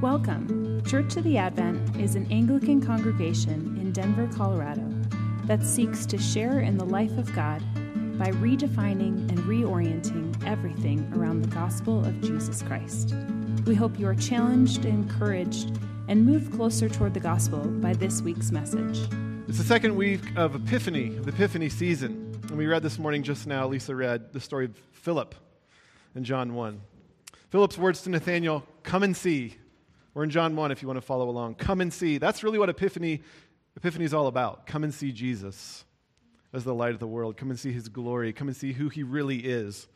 Welcome. Church of the Advent is an Anglican congregation in Denver, Colorado that seeks to share in the life of God by redefining and reorienting everything around the gospel of Jesus Christ. We hope you are challenged, encouraged, and moved closer toward the gospel by this week's message. It's the second week of Epiphany, of Epiphany season. And we read this morning just now, Lisa read the story of Philip in John 1. Philip's words to Nathanael, come and see. We're in John 1 if you want to follow along. Come and see. That's really what Epiphany, Epiphany is all about. Come and see Jesus as the light of the world. Come and see his glory. Come and see who he really is.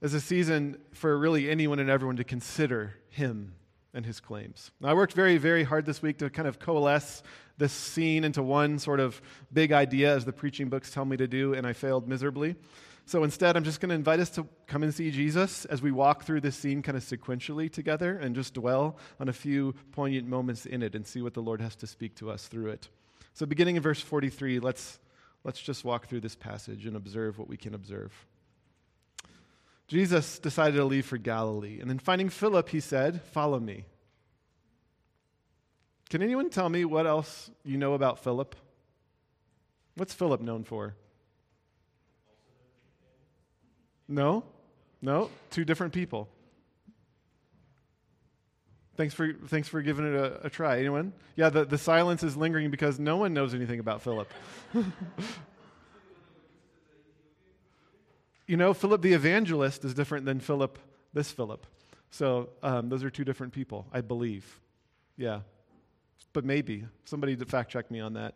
As a season for really anyone and everyone to consider him and his claims. Now, I worked very, very hard this week to kind of coalesce this scene into one sort of big idea, as the preaching books tell me to do, and I failed miserably. So instead, I'm just going to invite us to come and see Jesus as we walk through this scene kind of sequentially together and just dwell on a few poignant moments in it and see what the Lord has to speak to us through it. So, beginning in verse 43, let's, let's just walk through this passage and observe what we can observe. Jesus decided to leave for Galilee, and then finding Philip, he said, Follow me. Can anyone tell me what else you know about Philip? What's Philip known for? No? No? Two different people. Thanks for, thanks for giving it a, a try. Anyone? Yeah, the, the silence is lingering because no one knows anything about Philip. you know, Philip the evangelist is different than Philip, this Philip. So um, those are two different people, I believe. Yeah. But maybe. Somebody to fact check me on that.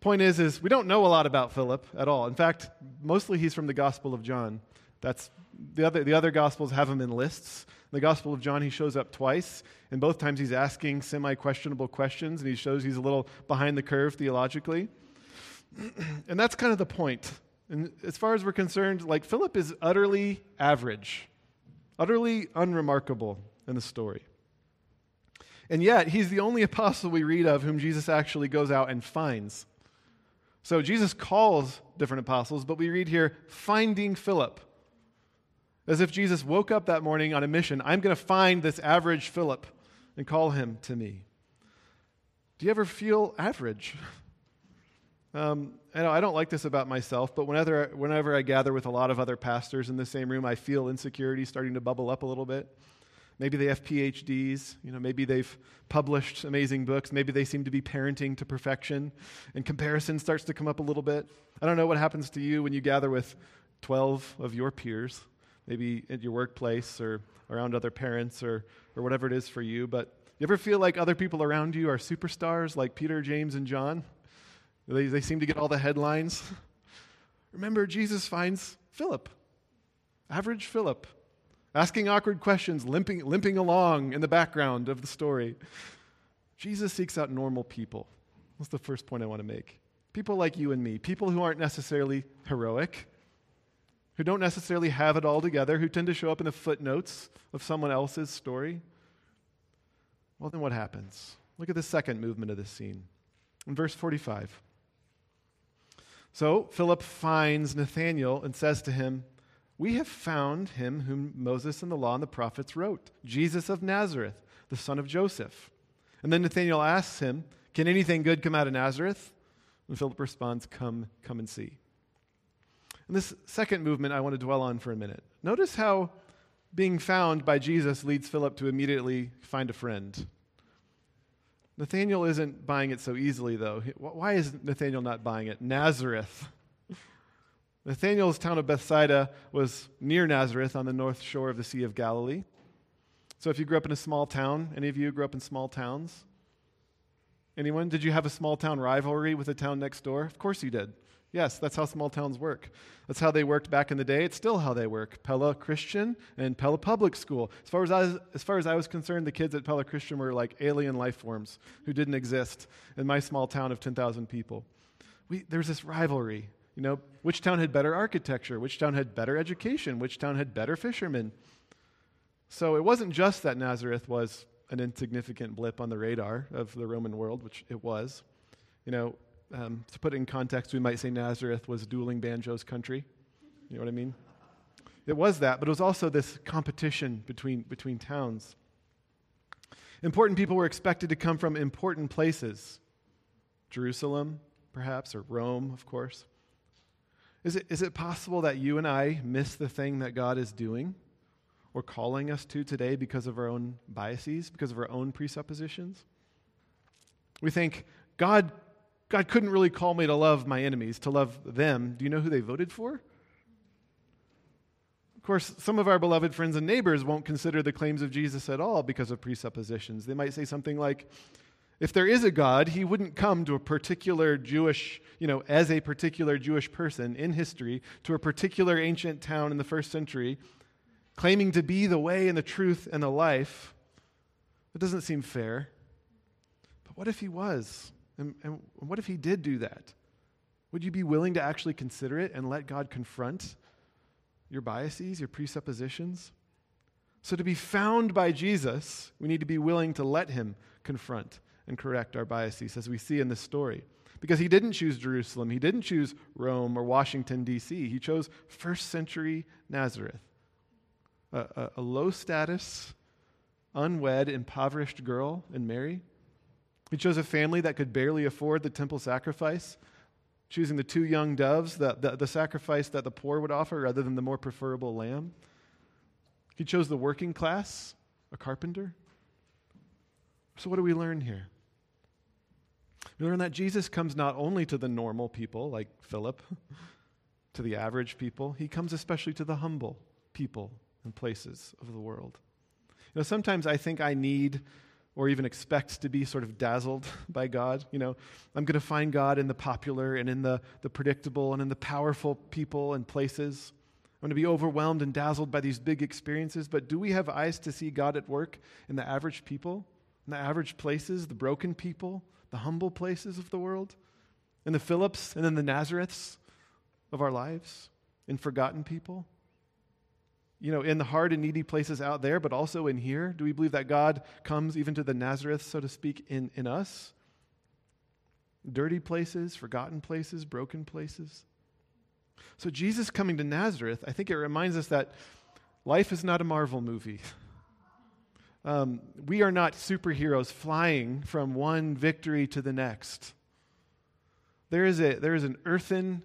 Point is, is we don't know a lot about Philip at all. In fact, mostly he's from the Gospel of John. That's the other, the other Gospels have him in lists. In the Gospel of John, he shows up twice, and both times he's asking semi questionable questions, and he shows he's a little behind the curve theologically. and that's kind of the point. And as far as we're concerned, like Philip is utterly average, utterly unremarkable in the story. And yet, he's the only apostle we read of whom Jesus actually goes out and finds. So Jesus calls different apostles, but we read here, finding Philip. As if Jesus woke up that morning on a mission. I'm going to find this average Philip and call him to me. Do you ever feel average? Um, I, know, I don't like this about myself, but whenever, whenever I gather with a lot of other pastors in the same room, I feel insecurity starting to bubble up a little bit. Maybe they have PhDs, you know, maybe they've published amazing books, maybe they seem to be parenting to perfection, and comparison starts to come up a little bit. I don't know what happens to you when you gather with 12 of your peers maybe at your workplace or around other parents or, or whatever it is for you. But you ever feel like other people around you are superstars like Peter, James, and John? They, they seem to get all the headlines. Remember, Jesus finds Philip, average Philip, asking awkward questions, limping, limping along in the background of the story. Jesus seeks out normal people. That's the first point I want to make. People like you and me, people who aren't necessarily heroic, who don't necessarily have it all together, who tend to show up in the footnotes of someone else's story. Well, then what happens? Look at the second movement of this scene. In verse 45. So Philip finds Nathanael and says to him, We have found him whom Moses and the law and the prophets wrote, Jesus of Nazareth, the son of Joseph. And then Nathanael asks him, Can anything good come out of Nazareth? And Philip responds, Come, come and see. And this second movement I want to dwell on for a minute. Notice how being found by Jesus leads Philip to immediately find a friend. Nathaniel isn't buying it so easily, though. Why is Nathaniel not buying it? Nazareth. Nathaniel's town of Bethsaida was near Nazareth on the north shore of the Sea of Galilee. So if you grew up in a small town, any of you grew up in small towns? Anyone? Did you have a small town rivalry with the town next door? Of course you did. Yes, that's how small towns work. That's how they worked back in the day. It's still how they work. Pella Christian and Pella Public School. As far as I was, as far as I was concerned, the kids at Pella Christian were like alien life forms who didn't exist in my small town of 10,000 people. We, there's this rivalry. You know, which town had better architecture? Which town had better education? Which town had better fishermen? So it wasn't just that Nazareth was an insignificant blip on the radar of the Roman world, which it was. You know, um, to put it in context, we might say Nazareth was dueling banjos country. You know what I mean? It was that, but it was also this competition between, between towns. Important people were expected to come from important places Jerusalem, perhaps, or Rome, of course. Is it, is it possible that you and I miss the thing that God is doing or calling us to today because of our own biases, because of our own presuppositions? We think, God, God couldn't really call me to love my enemies, to love them. Do you know who they voted for? Of course, some of our beloved friends and neighbors won't consider the claims of Jesus at all because of presuppositions. They might say something like, if there is a God, he wouldn't come to a particular Jewish, you know, as a particular Jewish person in history, to a particular ancient town in the first century, claiming to be the way and the truth and the life. That doesn't seem fair. But what if he was? And, and what if he did do that? Would you be willing to actually consider it and let God confront your biases, your presuppositions? So, to be found by Jesus, we need to be willing to let him confront and correct our biases, as we see in this story. Because he didn't choose Jerusalem, he didn't choose Rome or Washington, D.C., he chose first century Nazareth, a, a, a low status, unwed, impoverished girl in Mary. He chose a family that could barely afford the temple sacrifice, choosing the two young doves, the, the, the sacrifice that the poor would offer rather than the more preferable lamb. He chose the working class, a carpenter. So, what do we learn here? We learn that Jesus comes not only to the normal people like Philip, to the average people, he comes especially to the humble people and places of the world. You know, sometimes I think I need or even expect to be sort of dazzled by God. You know, I'm going to find God in the popular and in the, the predictable and in the powerful people and places. I'm going to be overwhelmed and dazzled by these big experiences. But do we have eyes to see God at work in the average people, in the average places, the broken people, the humble places of the world, in the Philips and in the Nazareths of our lives, in forgotten people? You know, in the hard and needy places out there, but also in here? Do we believe that God comes even to the Nazareth, so to speak, in, in us? Dirty places, forgotten places, broken places. So, Jesus coming to Nazareth, I think it reminds us that life is not a Marvel movie. Um, we are not superheroes flying from one victory to the next. There is, a, there is an earthen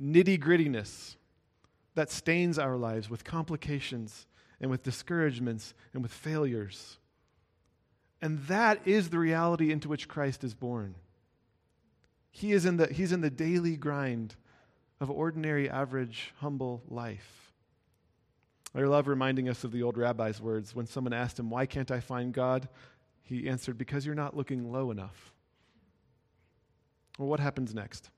nitty grittiness that stains our lives with complications and with discouragements and with failures. And that is the reality into which Christ is born. He is in the, he's in the daily grind of ordinary, average, humble life. I love reminding us of the old rabbi's words. When someone asked him, Why can't I find God? He answered, Because you're not looking low enough. Well, what happens next?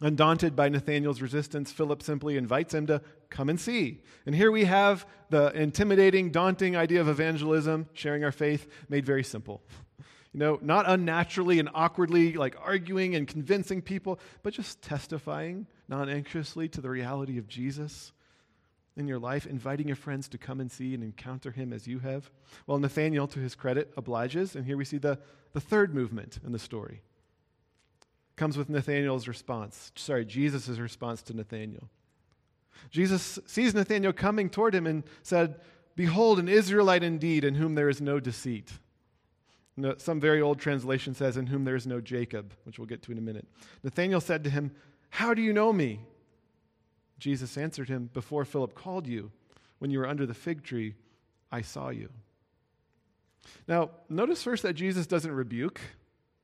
Undaunted by Nathanael's resistance, Philip simply invites him to come and see. And here we have the intimidating, daunting idea of evangelism, sharing our faith, made very simple. You know, not unnaturally and awkwardly, like arguing and convincing people, but just testifying non anxiously to the reality of Jesus in your life, inviting your friends to come and see and encounter him as you have. Well, Nathanael, to his credit, obliges. And here we see the, the third movement in the story comes with Nathanael's response. Sorry, Jesus' response to Nathanael. Jesus sees Nathanael coming toward him and said, Behold, an Israelite indeed, in whom there is no deceit. Some very old translation says, In whom there is no Jacob, which we'll get to in a minute. Nathanael said to him, How do you know me? Jesus answered him, Before Philip called you, when you were under the fig tree, I saw you. Now, notice first that Jesus doesn't rebuke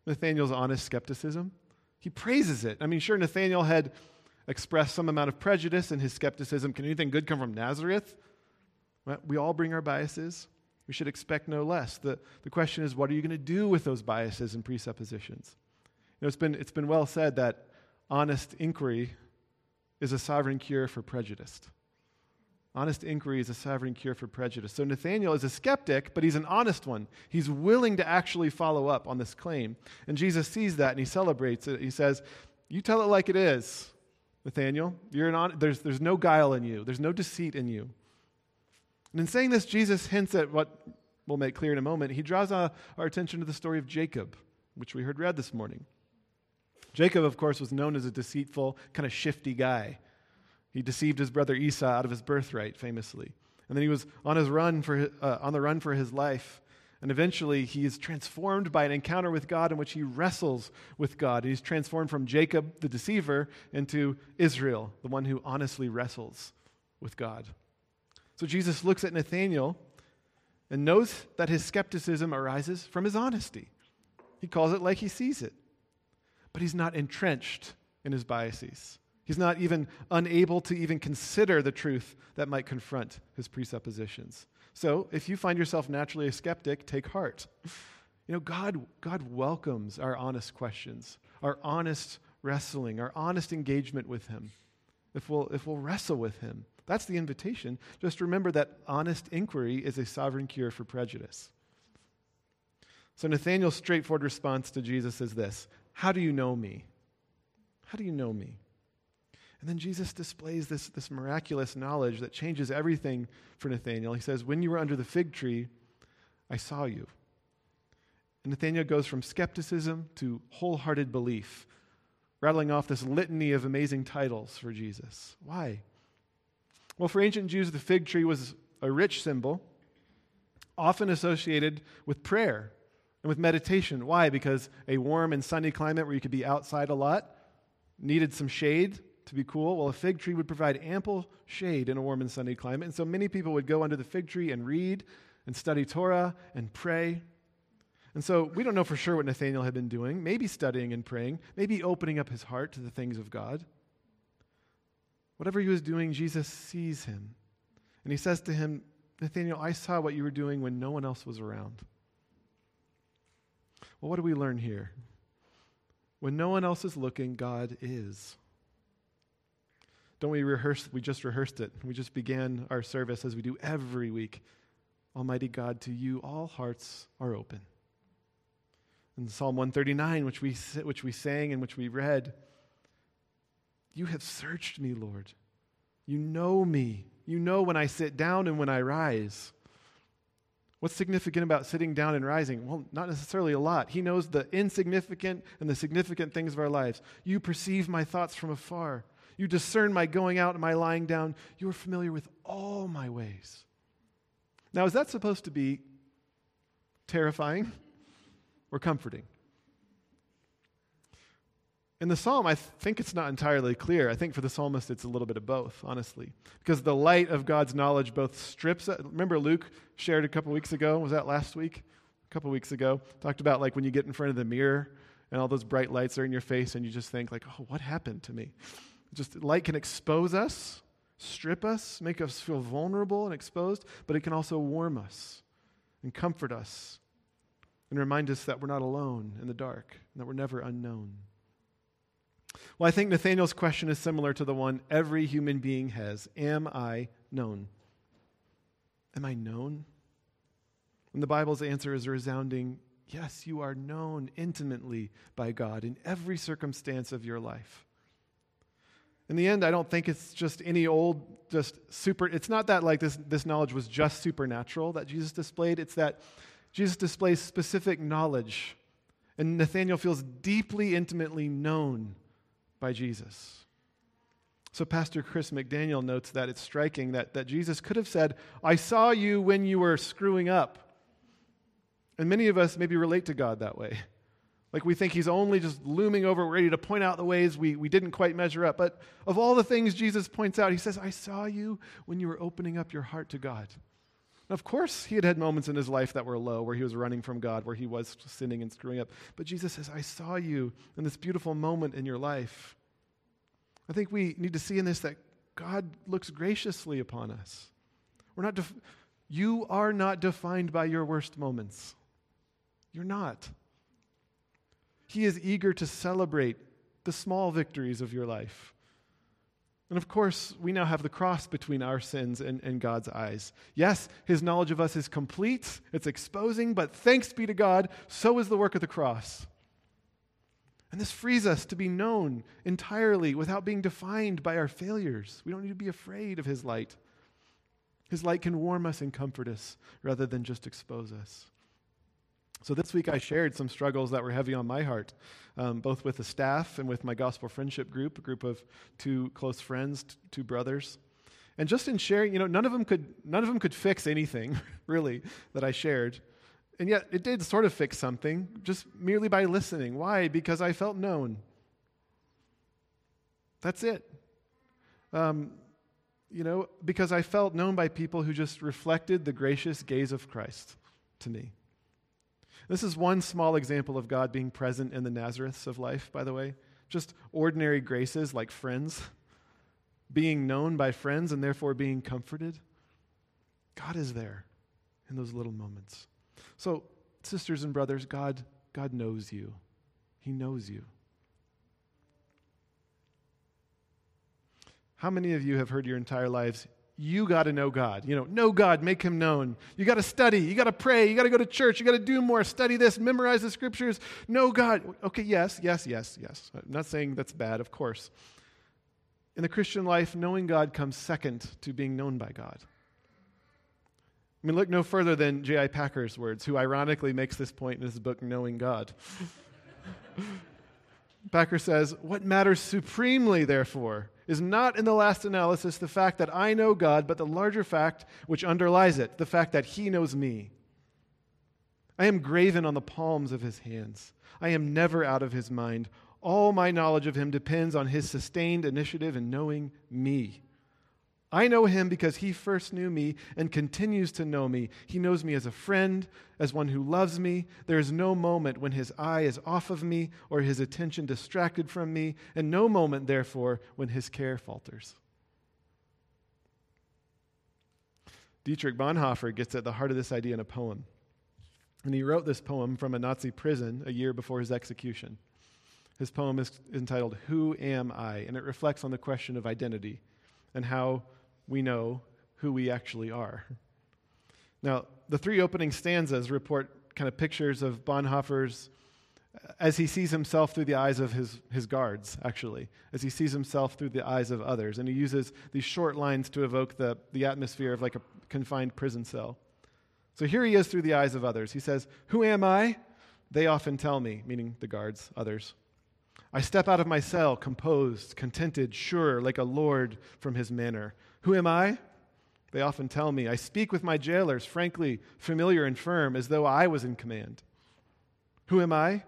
Nathanael's honest skepticism. He praises it. I mean, sure, Nathanael had expressed some amount of prejudice and his skepticism. Can anything good come from Nazareth? We all bring our biases. We should expect no less. The, the question is, what are you going to do with those biases and presuppositions? You know, it's been, it's been well said that honest inquiry is a sovereign cure for prejudice. Honest inquiry is a sovereign cure for prejudice. So Nathanael is a skeptic, but he's an honest one. He's willing to actually follow up on this claim. And Jesus sees that and he celebrates it. He says, You tell it like it is, Nathanael. You're an there's, there's no guile in you, there's no deceit in you. And in saying this, Jesus hints at what we'll make clear in a moment. He draws uh, our attention to the story of Jacob, which we heard read this morning. Jacob, of course, was known as a deceitful, kind of shifty guy. He deceived his brother Esau out of his birthright, famously. And then he was on, his run for, uh, on the run for his life. And eventually, he is transformed by an encounter with God in which he wrestles with God. He's transformed from Jacob, the deceiver, into Israel, the one who honestly wrestles with God. So Jesus looks at Nathanael and knows that his skepticism arises from his honesty. He calls it like he sees it. But he's not entrenched in his biases. He's not even unable to even consider the truth that might confront his presuppositions. So, if you find yourself naturally a skeptic, take heart. You know, God, God welcomes our honest questions, our honest wrestling, our honest engagement with Him. If we'll, if we'll wrestle with Him, that's the invitation. Just remember that honest inquiry is a sovereign cure for prejudice. So, Nathanael's straightforward response to Jesus is this How do you know me? How do you know me? And then Jesus displays this, this miraculous knowledge that changes everything for Nathanael. He says, When you were under the fig tree, I saw you. And Nathanael goes from skepticism to wholehearted belief, rattling off this litany of amazing titles for Jesus. Why? Well, for ancient Jews, the fig tree was a rich symbol, often associated with prayer and with meditation. Why? Because a warm and sunny climate where you could be outside a lot needed some shade to be cool? Well, a fig tree would provide ample shade in a warm and sunny climate. And so many people would go under the fig tree and read and study Torah and pray. And so we don't know for sure what Nathaniel had been doing, maybe studying and praying, maybe opening up his heart to the things of God. Whatever he was doing, Jesus sees him. And he says to him, Nathaniel, I saw what you were doing when no one else was around. Well, what do we learn here? When no one else is looking, God is. Don't we rehearse? We just rehearsed it. We just began our service as we do every week. Almighty God, to you all hearts are open. In Psalm 139, which we, which we sang and which we read, you have searched me, Lord. You know me. You know when I sit down and when I rise. What's significant about sitting down and rising? Well, not necessarily a lot. He knows the insignificant and the significant things of our lives. You perceive my thoughts from afar. You discern my going out and my lying down. You are familiar with all my ways. Now, is that supposed to be terrifying or comforting? In the psalm, I think it's not entirely clear. I think for the psalmist, it's a little bit of both, honestly. Because the light of God's knowledge both strips. Remember, Luke shared a couple weeks ago? Was that last week? A couple weeks ago. Talked about like when you get in front of the mirror and all those bright lights are in your face and you just think, like, oh, what happened to me? Just light can expose us, strip us, make us feel vulnerable and exposed, but it can also warm us and comfort us and remind us that we're not alone in the dark and that we're never unknown. Well, I think Nathaniel's question is similar to the one every human being has Am I known? Am I known? And the Bible's answer is a resounding yes, you are known intimately by God in every circumstance of your life. In the end, I don't think it's just any old, just super, it's not that like this, this knowledge was just supernatural that Jesus displayed. It's that Jesus displays specific knowledge. And Nathanael feels deeply, intimately known by Jesus. So, Pastor Chris McDaniel notes that it's striking that, that Jesus could have said, I saw you when you were screwing up. And many of us maybe relate to God that way. Like we think he's only just looming over, ready to point out the ways we, we didn't quite measure up. But of all the things Jesus points out, he says, I saw you when you were opening up your heart to God. And of course, he had had moments in his life that were low, where he was running from God, where he was sinning and screwing up. But Jesus says, I saw you in this beautiful moment in your life. I think we need to see in this that God looks graciously upon us. We're not def- you are not defined by your worst moments. You're not. He is eager to celebrate the small victories of your life. And of course, we now have the cross between our sins and, and, God's eyes. Yes, his knowledge of us is complete, it's exposing, but thanks be to God, so is the work of the cross. And this frees us to be known entirely without being defined by our failures. We don't need to be afraid of his light. His light can warm us and comfort us rather than just expose us. So this week I shared some struggles that were heavy on my heart, um, both with the staff and with my gospel friendship group, a group of two close friends, t- two brothers. And just in sharing, you know, none of them could none of them could fix anything really that I shared. And yet, it did sort of fix something just merely by listening. Why? Because I felt known. That's it. Um, you know, because I felt known by people who just reflected the gracious gaze of Christ to me. This is one small example of God being present in the Nazareths of life, by the way. Just ordinary graces like friends, being known by friends and therefore being comforted. God is there in those little moments. So, sisters and brothers, God, God knows you. He knows you. How many of you have heard your entire lives, you got to know God? You know, know God, make him known. You got to study, you got to pray, you got to go to church, you got to do more, study this, memorize the scriptures, know God. Okay, yes, yes, yes, yes. I'm not saying that's bad, of course. In the Christian life, knowing God comes second to being known by God. I mean, look no further than J.I. Packer's words, who ironically makes this point in his book, Knowing God. Packer says, What matters supremely, therefore, is not in the last analysis the fact that I know God, but the larger fact which underlies it, the fact that He knows me. I am graven on the palms of His hands. I am never out of His mind. All my knowledge of Him depends on His sustained initiative in knowing me. I know him because he first knew me and continues to know me. He knows me as a friend, as one who loves me. There is no moment when his eye is off of me or his attention distracted from me, and no moment, therefore, when his care falters. Dietrich Bonhoeffer gets at the heart of this idea in a poem. And he wrote this poem from a Nazi prison a year before his execution. His poem is entitled, Who Am I? And it reflects on the question of identity and how we know who we actually are. Now, the three opening stanzas report kind of pictures of Bonhoeffer's uh, as he sees himself through the eyes of his, his guards, actually, as he sees himself through the eyes of others. And he uses these short lines to evoke the, the atmosphere of like a confined prison cell. So here he is through the eyes of others. He says, Who am I? They often tell me, meaning the guards, others. I step out of my cell, composed, contented, sure, like a lord from his manor. Who am I? They often tell me. I speak with my jailers, frankly, familiar and firm, as though I was in command. Who am I?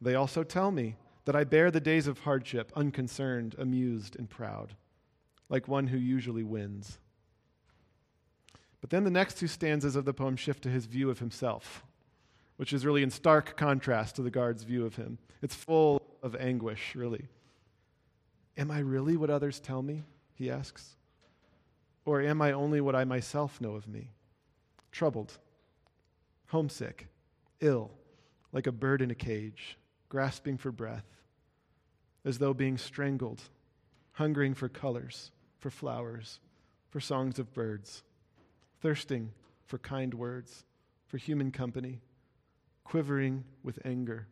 They also tell me that I bear the days of hardship, unconcerned, amused, and proud, like one who usually wins. But then the next two stanzas of the poem shift to his view of himself, which is really in stark contrast to the guard's view of him. It's full of anguish, really. Am I really what others tell me? He asks. Or am I only what I myself know of me? Troubled, homesick, ill, like a bird in a cage, grasping for breath, as though being strangled, hungering for colors, for flowers, for songs of birds, thirsting for kind words, for human company, quivering with anger,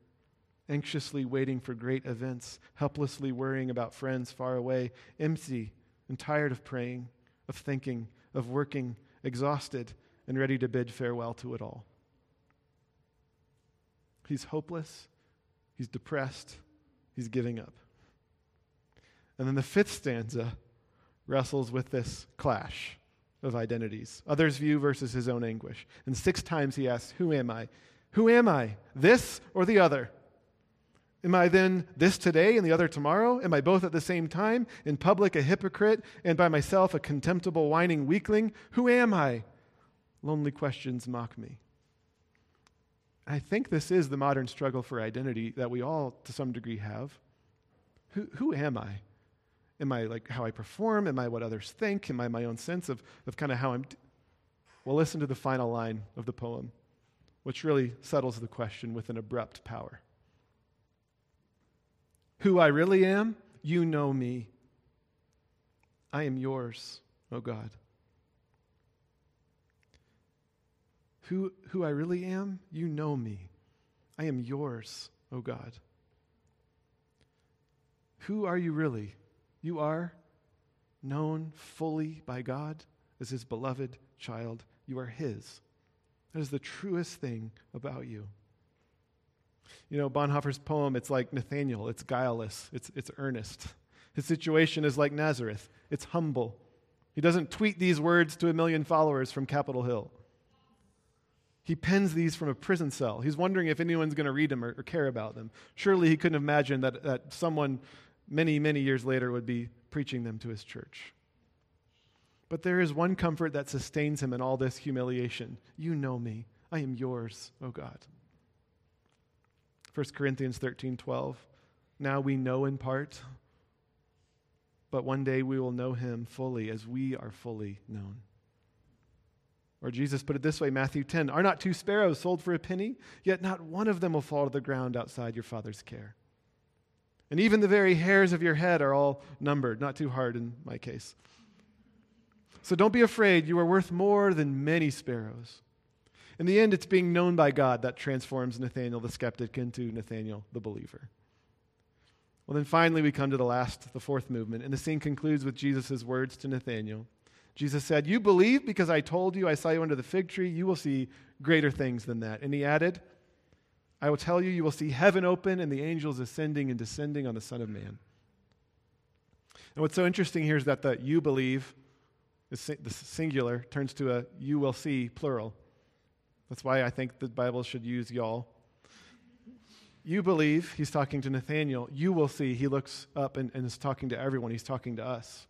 anxiously waiting for great events, helplessly worrying about friends far away, empty and tired of praying of thinking, of working, exhausted, and ready to bid farewell to it all. He's hopeless, he's depressed, he's giving up. And then the fifth stanza wrestles with this clash of identities others' view versus his own anguish. And six times he asks, Who am I? Who am I? This or the other? Am I then this today and the other tomorrow? Am I both at the same time? In public, a hypocrite, and by myself, a contemptible, whining weakling? Who am I? Lonely questions mock me. I think this is the modern struggle for identity that we all, to some degree, have. Who, who am I? Am I like how I perform? Am I what others think? Am I my own sense of, of kind of how I'm. D- well, listen to the final line of the poem, which really settles the question with an abrupt power who I really am, you know me. I am yours, O oh God. Who, who I really am, you know me. I am yours, O oh God. Who are you really? You are known fully by God as his beloved child. You are his. That is the truest thing about you. You know, Bonhoeffer's poem, it's like Nathaniel, it's guileless, it's, it's earnest. His situation is like Nazareth, it's humble. He doesn't tweet these words to a million followers from Capitol Hill. He pens these from a prison cell. He's wondering if anyone's going to read them or, or, care about them. Surely he couldn't imagine that, that someone many, many years later would be preaching them to his church. But there is one comfort that sustains him in all this humiliation. You know me. I am yours, O God. 1 Corinthians 13 12. Now we know in part, but one day we will know him fully as we are fully known. Or Jesus put it this way Matthew 10 Are not two sparrows sold for a penny? Yet not one of them will fall to the ground outside your Father's care. And even the very hairs of your head are all numbered. Not too hard in my case. So don't be afraid. You are worth more than many sparrows. In the end, it's being known by God that transforms Nathaniel the skeptic into Nathaniel the believer. Well, then finally, we come to the last, the fourth movement, and the scene concludes with Jesus' words to Nathaniel. Jesus said, You believe because I told you I saw you under the fig tree, you will see greater things than that. And he added, I will tell you, you will see heaven open and the angels ascending and descending on the Son of Man. And what's so interesting here is that the you believe, the singular, turns to a you will see plural. That's why I think the Bible should use y'all. You believe, he's talking to Nathaniel. You will see, he looks up and, and is talking to everyone. He's talking to us.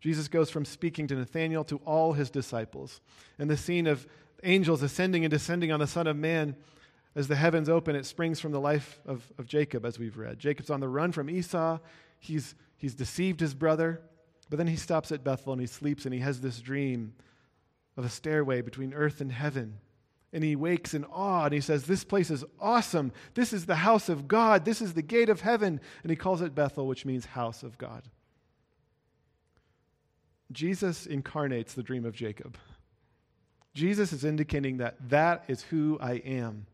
Jesus goes from speaking to Nathanael to all his disciples. And the scene of angels ascending and descending on the Son of Man as the heavens open, it springs from the life of, of Jacob, as we've read. Jacob's on the run from Esau. He's, he's deceived his brother, but then he stops at Bethel and he sleeps and he has this dream of a stairway between earth and heaven. And he wakes in awe and he says, This place is awesome. This is the house of God. This is the gate of heaven. And he calls it Bethel, which means house of God. Jesus incarnates the dream of Jacob. Jesus is indicating that that is who I am.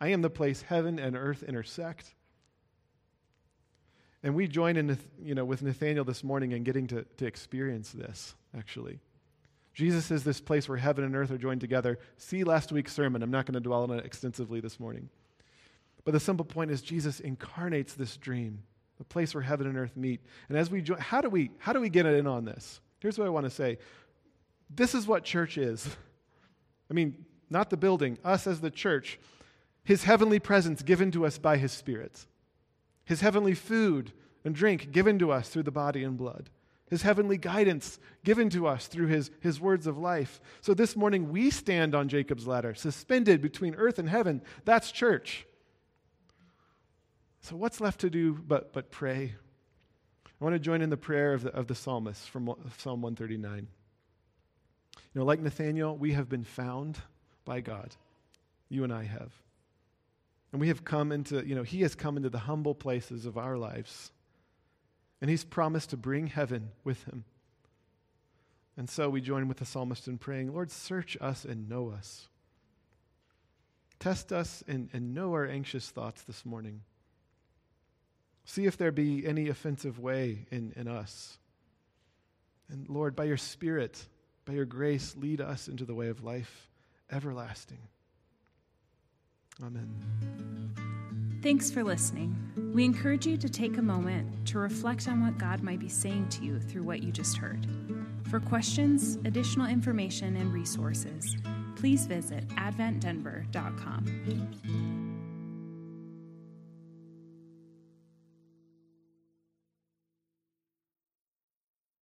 I am the place heaven and earth intersect. And we join in you know, with Nathaniel this morning in getting to, to experience this, actually. Jesus is this place where heaven and earth are joined together. See last week's sermon. I'm not going to dwell on it extensively this morning. But the simple point is Jesus incarnates this dream, the place where heaven and earth meet. And as we join, how do we, how do we get in on this? Here's what I want to say this is what church is. I mean, not the building, us as the church. His heavenly presence given to us by His Spirit, His heavenly food and drink given to us through the body and blood. His heavenly guidance given to us through his, his words of life. So this morning we stand on Jacob's ladder, suspended between earth and heaven. That's church. So what's left to do but, but pray? I want to join in the prayer of the, of the psalmist from Psalm 139. You know, like Nathaniel, we have been found by God. You and I have. And we have come into, you know, he has come into the humble places of our lives. And he's promised to bring heaven with him. And so we join with the psalmist in praying, Lord, search us and know us. Test us and, and know our anxious thoughts this morning. See if there be any offensive way in, in us. And Lord, by your Spirit, by your grace, lead us into the way of life everlasting. Amen. Thanks for listening. We encourage you to take a moment to reflect on what God might be saying to you through what you just heard. For questions, additional information, and resources, please visit adventdenver.com.